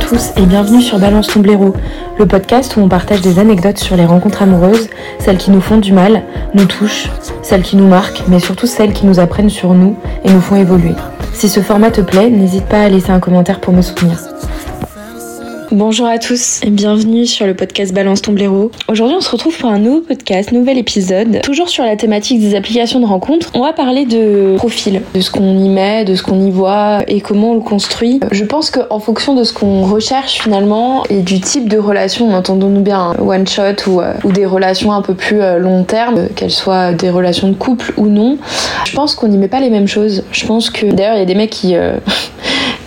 tous et bienvenue sur Balance ton blaireau, le podcast où on partage des anecdotes sur les rencontres amoureuses, celles qui nous font du mal, nous touchent, celles qui nous marquent, mais surtout celles qui nous apprennent sur nous et nous font évoluer. Si ce format te plaît, n'hésite pas à laisser un commentaire pour me soutenir. Bonjour à tous et bienvenue sur le podcast Balance ton. Aujourd'hui on se retrouve pour un nouveau podcast, nouvel épisode, toujours sur la thématique des applications de rencontres. On va parler de profil, de ce qu'on y met, de ce qu'on y voit et comment on le construit. Je pense qu'en fonction de ce qu'on recherche finalement et du type de relation, entendons-nous bien one shot ou, euh, ou, des relations un peu plus euh, long terme, euh, qu'elles soient des relations de couple ou non, je pense qu'on n'y met pas les mêmes choses. Je pense que d'ailleurs il y a des mecs qui...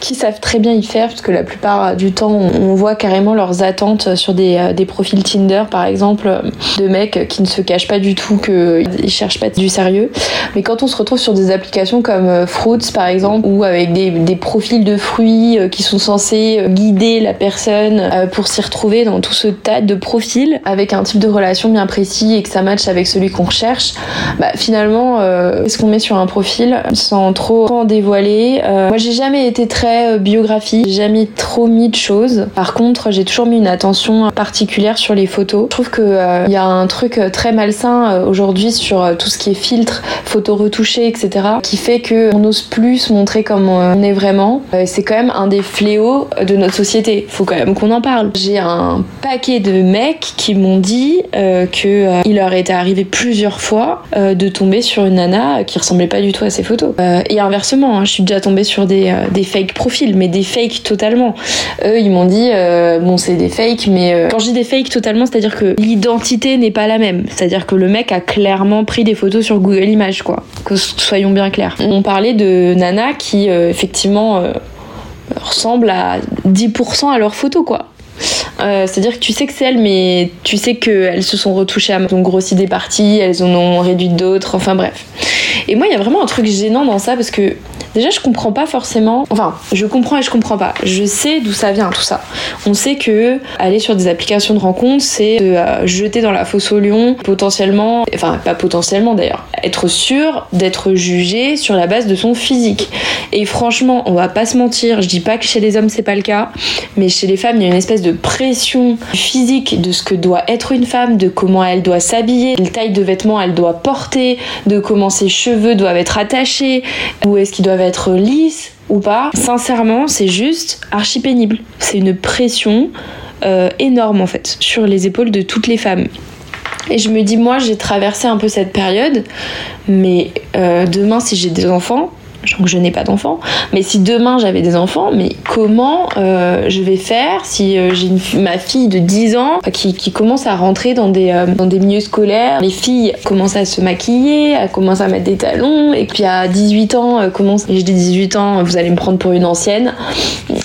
qui savent très bien y faire, parce que la plupart du temps, on voit carrément leurs attentes sur des, euh, des profils Tinder, par exemple, de mecs qui ne se cachent pas du tout qu'ils cherchent pas du sérieux. Mais quand on se retrouve sur des applications comme euh, Fruits, par exemple, ou avec des, des profils de fruits euh, qui sont censés guider la personne pour s'y retrouver dans tout ce tas de profils, avec un type de relation bien précis et que ça matche avec celui qu'on recherche, bah, finalement, qu'est-ce qu'on met sur un profil sans trop en dévoiler Moi, j'ai jamais été très euh, biographie. J'ai jamais trop mis de choses. Par contre, j'ai toujours mis une attention particulière sur les photos. Je trouve que il euh, y a un truc euh, très malsain aujourd'hui sur tout ce qui est filtre, photos retouchées, etc., qui fait que on n'ose plus se montrer comme on est vraiment. C'est quand même un des fléaux de notre société. Faut quand même qu'on en parle. J'ai un paquet de mecs qui m'ont dit que il leur était arrivé plusieurs fois de tomber sur une nana qui ressemblait pas du tout à ces photos. et inversement, hein, je suis déjà tombée sur des, des fake mais des fakes totalement. Eux, ils m'ont dit, euh, bon, c'est des fakes, mais euh, quand je dis des fakes totalement, c'est-à-dire que l'identité n'est pas la même. C'est-à-dire que le mec a clairement pris des photos sur Google Images, quoi. Que soyons bien clairs. On parlait de Nana qui, euh, effectivement, ressemble à 10% à leurs photos, quoi. C'est-à-dire que tu sais que c'est elles, mais tu sais qu'elles se sont retouchées, elles ont grossi des parties, elles en ont réduit d'autres, enfin bref. Et moi, il y a vraiment un truc gênant dans ça parce que Déjà, je comprends pas forcément. Enfin, je comprends et je comprends pas. Je sais d'où ça vient tout ça. On sait que aller sur des applications de rencontres, c'est de euh, jeter dans la fosse au lion, potentiellement, enfin pas potentiellement d'ailleurs, être sûr d'être jugé sur la base de son physique. Et franchement, on va pas se mentir. Je dis pas que chez les hommes c'est pas le cas, mais chez les femmes, il y a une espèce de pression physique de ce que doit être une femme, de comment elle doit s'habiller, quelle taille de vêtements elle doit porter, de comment ses cheveux doivent être attachés, où est-ce qu'ils doivent être lisse ou pas, sincèrement, c'est juste archi pénible. C'est une pression euh, énorme en fait sur les épaules de toutes les femmes. Et je me dis, moi, j'ai traversé un peu cette période, mais euh, demain, si j'ai des enfants, donc je n'ai pas d'enfants. Mais si demain j'avais des enfants, mais comment euh, je vais faire si euh, j'ai ma fille de 10 ans qui, qui commence à rentrer dans des, euh, milieux scolaires? Les filles commencent à se maquiller, à commencer à mettre des talons, et puis à 18 ans, commence, et je dis 18 ans, vous allez me prendre pour une ancienne,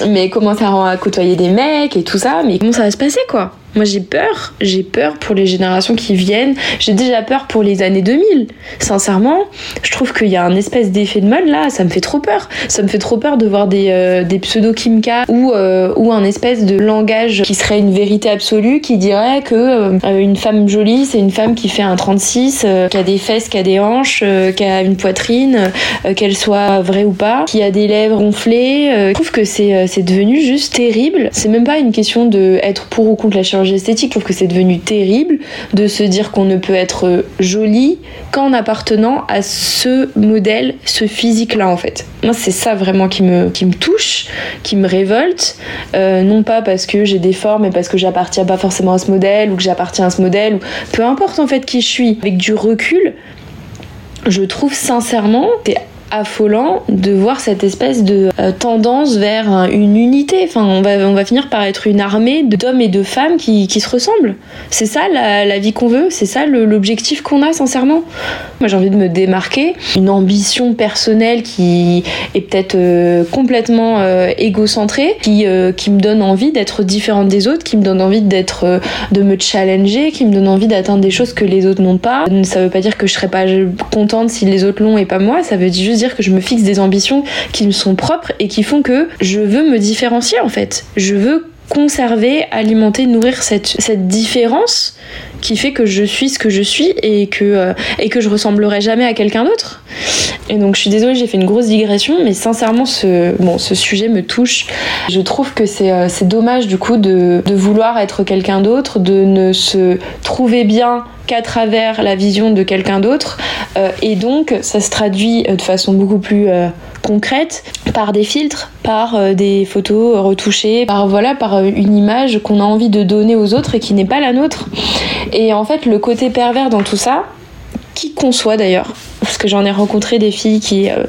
mais commence à, à côtoyer des mecs et tout ça, mais comment ça va se passer quoi? Moi j'ai peur, j'ai peur pour les générations qui viennent, j'ai déjà peur pour les années 2000. Sincèrement, je trouve qu'il y a un espèce d'effet de mode là, ça me fait trop peur. Ça me fait trop peur de voir des, euh, des pseudo Kimka ou, euh, ou un espèce de langage qui serait une vérité absolue qui dirait que euh, une femme jolie c'est une femme qui fait un 36, qui a des fesses, qui a des hanches, qui a une poitrine, qu'elle soit vraie ou pas, qui a des lèvres gonflées. je trouve que c'est devenu juste terrible. C'est même pas une question de être pour ou contre la chirurgie esthétique. Je trouve que c'est devenu terrible de se dire qu'on ne peut être jolie qu'en appartenant à ce modèle, ce physique-là en fait. Moi, c'est ça vraiment qui me, qui me touche, qui me révolte. Euh, non pas parce que j'ai des formes, mais parce que j'appartiens pas forcément à ce modèle ou que j'appartiens à ce modèle, ou peu importe en fait qui je suis. Avec du recul, je trouve sincèrement, affolant de voir cette espèce de euh, tendance vers une unité. Enfin, on va, on va finir par être une armée d'hommes et de femmes qui, qui se ressemblent. C'est ça la, vie qu'on veut, c'est ça l'objectif qu'on a sincèrement. Moi j'ai envie de me démarquer, une ambition personnelle qui est peut-être euh, complètement euh, égocentrée, qui, qui me donne envie d'être différente des autres, qui me donne envie d'être, de me challenger, qui me donne envie d'atteindre des choses que les autres n'ont pas. Ça veut pas dire que je serais pas contente si les autres l'ont et pas moi, ça veut juste dire que je me fixe des ambitions qui me sont propres et qui font que je veux me différencier en fait. Je veux conserver, alimenter, nourrir cette, cette différence qui fait que je suis ce que je suis et que, euh, et que je ressemblerai jamais à quelqu'un d'autre. Et donc je suis désolée, j'ai fait une grosse digression, mais sincèrement, ce, sujet me touche. Je trouve que c'est euh, dommage du coup de, vouloir être quelqu'un d'autre, de ne se trouver bien qu'à travers la vision de quelqu'un d'autre. Euh, et donc ça se traduit de façon beaucoup plus concrète par des filtres, par des photos retouchées, par voilà, par une image qu'on a envie de donner aux autres et qui n'est pas la nôtre. Et en fait, le côté pervers dans tout ça, qui conçoit d'ailleurs, parce que j'en ai rencontré des filles qui euh,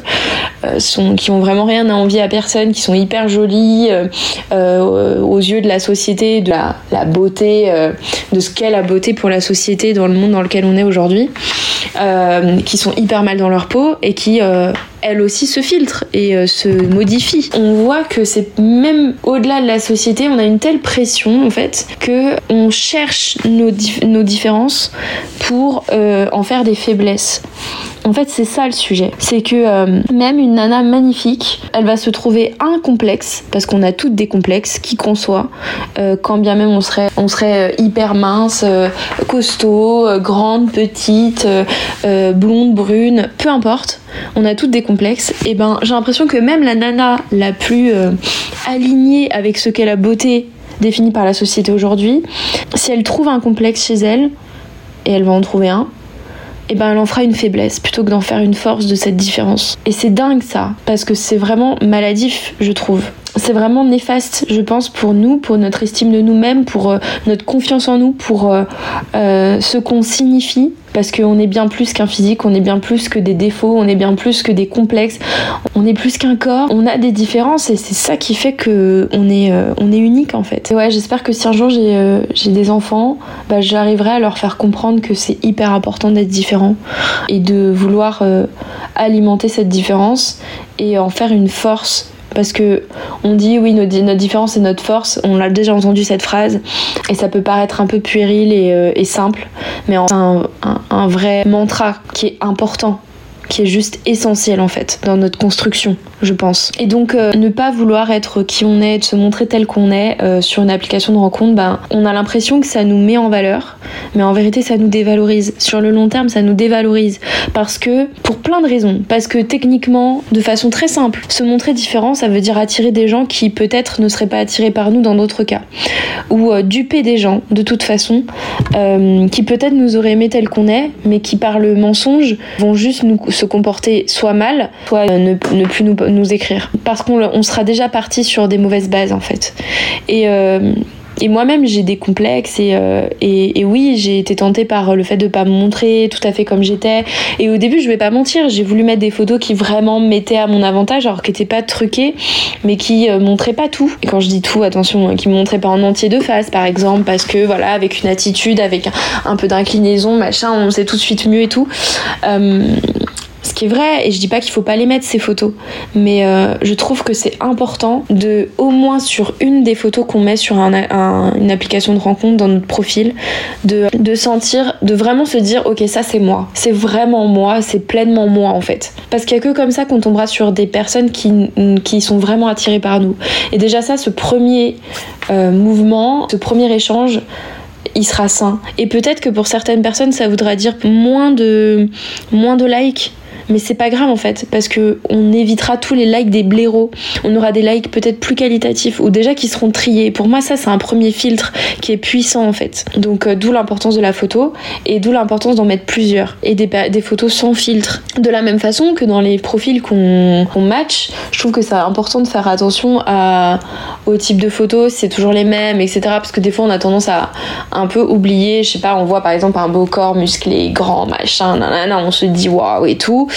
euh, sont qui ont vraiment rien à envier à personne, qui sont hyper jolies euh, aux yeux de la société, de la beauté, de ce qu'est la beauté pour la société dans le monde dans lequel on est aujourd'hui, qui sont hyper mal dans leur peau et qui elle aussi se filtre et euh, se modifie. On voit que c'est même au-delà de la société, on a une telle pression en fait que on cherche nos, nos différences pour euh, en faire des faiblesses. En fait, c'est ça le sujet. C'est que euh, même une nana magnifique, elle va se trouver un complexe, parce qu'on a toutes des complexes, qui qu'on soit, quand bien même on serait, on serait hyper mince, costaud, grande, petite, blonde, brune, peu importe on a toutes des et ben j'ai l'impression que même la nana la plus euh, alignée avec ce qu'est la beauté définie par la société aujourd'hui, si elle trouve un complexe chez elle, et elle va en trouver un, et ben elle en fera une faiblesse plutôt que d'en faire une force de cette différence. Et c'est dingue ça, parce que c'est vraiment maladif, je trouve c'est vraiment néfaste, je pense, pour nous, pour notre estime de nous-mêmes, pour euh, notre confiance en nous, pour euh, ce qu'on signifie. Parce qu'on est bien plus qu'un physique, on est bien plus que des défauts, on est bien plus que des complexes, on est plus qu'un corps, on a des différences et c'est ça qui fait que on est, est unique en fait. ouais, j'espère que si un jour j'ai des enfants, bah, j'arriverai à leur faire comprendre que c'est hyper important d'être différent et de vouloir alimenter cette différence et en faire une force parce que on dit oui notre, différence est notre force on a déjà entendu cette phrase et ça peut paraître un peu puéril et, euh, simple mais c'est un, vrai mantra qui est important qui est juste essentiel en fait dans notre construction, je pense. Et donc euh, ne pas vouloir être qui on est, de se montrer tel qu'on est euh, sur une application de rencontre, ben, on a l'impression que ça nous met en valeur, mais en vérité ça nous dévalorise. Sur le long terme, ça nous dévalorise parce que pour plein de raisons, parce que techniquement, de façon très simple, se montrer différent, ça veut dire attirer des gens qui peut-être ne seraient pas attirés par nous dans d'autres cas, ou euh, duper des gens de toute façon qui peut-être nous auraient aimé tel qu'on est, mais qui par le mensonge vont juste nous se comporter soit mal, soit ne, plus nous, écrire. Parce qu'on sera déjà parti sur des mauvaises bases en fait. Et, euh, et moi-même j'ai des complexes euh, et, et, oui j'ai été tentée par le fait de pas me montrer tout à fait comme j'étais et au début je vais pas mentir j'ai voulu mettre des photos qui vraiment mettaient à mon avantage alors qui n'étaient pas truquées mais qui euh, montraient pas tout et quand je dis tout attention qui montraient pas en entier de face par exemple parce que voilà avec une attitude avec un, peu d'inclinaison machin on sait tout de suite mieux et tout ce qui est vrai, et je dis pas qu'il faut pas les mettre ces photos, mais euh, je trouve que c'est important de, au moins sur une des photos qu'on met sur une application de rencontre dans notre profil, de, sentir, de vraiment se dire, ok, ça c'est moi, c'est vraiment moi, c'est pleinement moi en fait. Parce qu'il y a que comme ça qu'on tombera sur des personnes qui, qui sont vraiment attirées par nous. Et déjà ça, ce premier euh, mouvement, ce premier échange, il sera sain. Et peut-être que pour certaines personnes, ça voudra dire moins de, moins de likes, mais c'est pas grave en fait, parce que on évitera tous les likes des blaireaux. On aura des likes peut-être plus qualitatifs ou déjà qui seront triés. Pour moi, ça c'est un premier filtre qui est puissant en fait. Donc euh, d'où l'importance de la photo et d'où l'importance d'en mettre plusieurs et des, photos sans filtre. De la même façon que dans les profils qu'on match, je trouve que c'est important de faire attention à, au type de photos, c'est toujours les mêmes, etc. Parce que des fois on a tendance à un peu oublier, je sais pas, on voit par exemple un beau corps musclé, grand, machin, nanana, on se dit waouh et tout.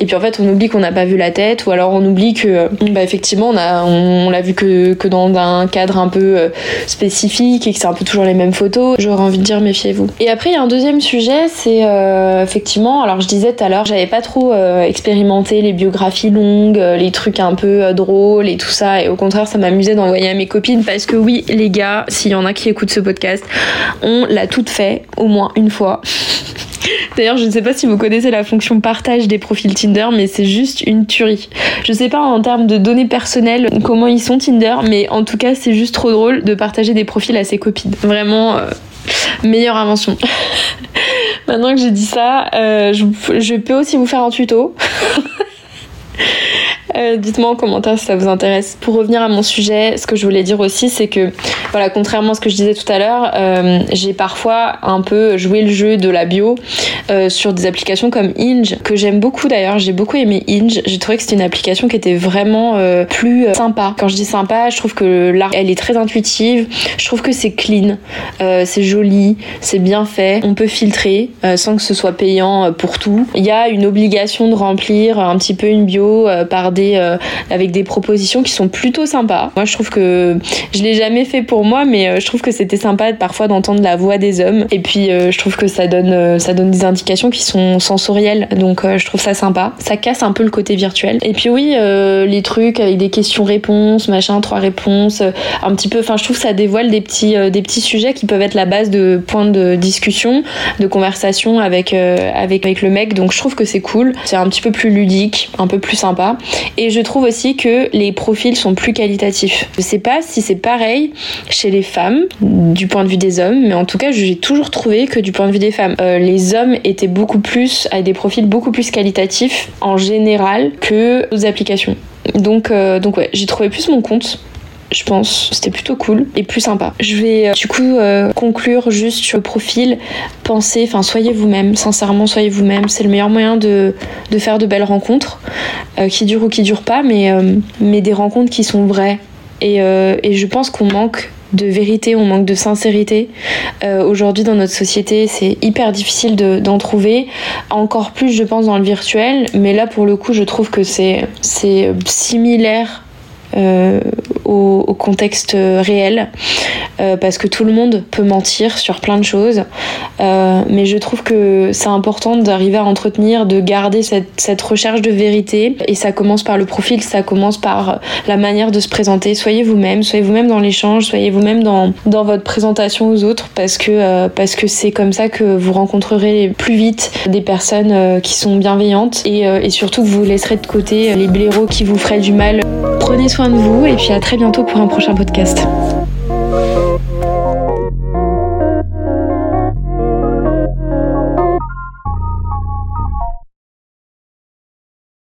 Et puis en fait, on oublie qu'on n'a pas vu la tête, ou alors on oublie que, bah, effectivement, on, l'a vu que, dans un cadre un peu euh, spécifique et que c'est un peu toujours les mêmes photos. J'aurais envie de dire méfiez-vous. Et après, il y a un deuxième sujet, c'est euh, effectivement, alors je disais tout à l'heure, j'avais pas trop euh, expérimenté les biographies longues, les trucs un peu drôles et tout ça, et au contraire, ça m'amusait d'envoyer à mes copines parce que oui, les gars, s'il y en a qui écoutent ce podcast, on l'a toutes fait au moins une fois. D'ailleurs, je ne sais pas si vous connaissez la fonction partage des profils Tinder, mais c'est juste une tuerie. Je sais pas en termes de données personnelles comment ils sont Tinder, mais en tout cas, c'est juste trop drôle de partager des profils à ses copines. Vraiment, euh, meilleure invention. Maintenant que j'ai dit ça, euh, je peux aussi vous faire un tuto. Euh, dites-moi en commentaire si ça vous intéresse. Pour revenir à mon sujet, ce que je voulais dire aussi, c'est que, voilà, contrairement à ce que je disais tout à l'heure, euh, j'ai parfois un peu joué le jeu de la bio euh, sur des applications comme Inge, que j'aime beaucoup d'ailleurs. J'ai beaucoup aimé Inge. J'ai trouvé que c'était une application qui était vraiment plus sympa. Quand je dis sympa, je trouve que l'art, elle est très intuitive. Je trouve que c'est clean, c'est joli, c'est bien fait. On peut filtrer sans que ce soit payant pour tout. Il y a une obligation de remplir un petit peu une bio par des euh, avec des propositions qui sont plutôt sympas. Moi, je trouve que je l'ai jamais fait pour moi, mais euh, je trouve que c'était sympa parfois d'entendre la voix des hommes. Et puis, euh, je trouve que ça donne, ça donne des indications qui sont sensorielles. Donc, je trouve ça sympa. Ça casse un peu le côté virtuel. Et puis, oui, les trucs avec des questions-réponses, machin, trois réponses, un petit peu. Enfin, je trouve que ça dévoile des petits, des petits sujets qui peuvent être la base de points de discussion, de conversation avec, avec, avec le mec. Donc, je trouve que c'est cool. C'est un petit peu plus ludique, un peu plus sympa. Et je trouve aussi que les profils sont plus qualitatifs. Je sais pas si c'est pareil chez les femmes du point de vue des hommes, mais en tout cas, j'ai toujours trouvé que du point de vue des femmes, euh, les hommes étaient beaucoup plus, à des profils beaucoup plus qualitatifs en général que aux applications. Donc, euh, donc ouais, j'ai trouvé plus mon compte je pense. C'était plutôt cool et plus sympa. Je vais euh, du coup euh, conclure juste sur le profil. Pensez, enfin soyez vous-même, sincèrement soyez vous-même. C'est le meilleur moyen de, de, faire de belles rencontres, euh, qui durent ou qui durent pas, mais, mais des rencontres qui sont vraies. Et, et je pense qu'on manque de vérité, on manque de sincérité. Aujourd'hui dans notre société, c'est hyper difficile d'en trouver. Encore plus, je pense, dans le virtuel. Mais là, pour le coup, je trouve que c'est similaire au, contexte réel euh, parce que tout le monde peut mentir sur plein de choses. Euh, mais je trouve que c'est important d'arriver à entretenir de garder cette, recherche de vérité. Et ça commence par le profil ça commence par la manière de se présenter. Soyez vous-même soyez vous-même dans l'échange soyez vous-même dans, votre présentation aux autres parce que parce que c'est comme ça que vous rencontrerez plus vite des personnes qui sont bienveillantes. Et, et surtout que vous laisserez de côté les blaireaux qui vous feraient du mal. Prenez soin de vous et puis à très bientôt pour un prochain podcast.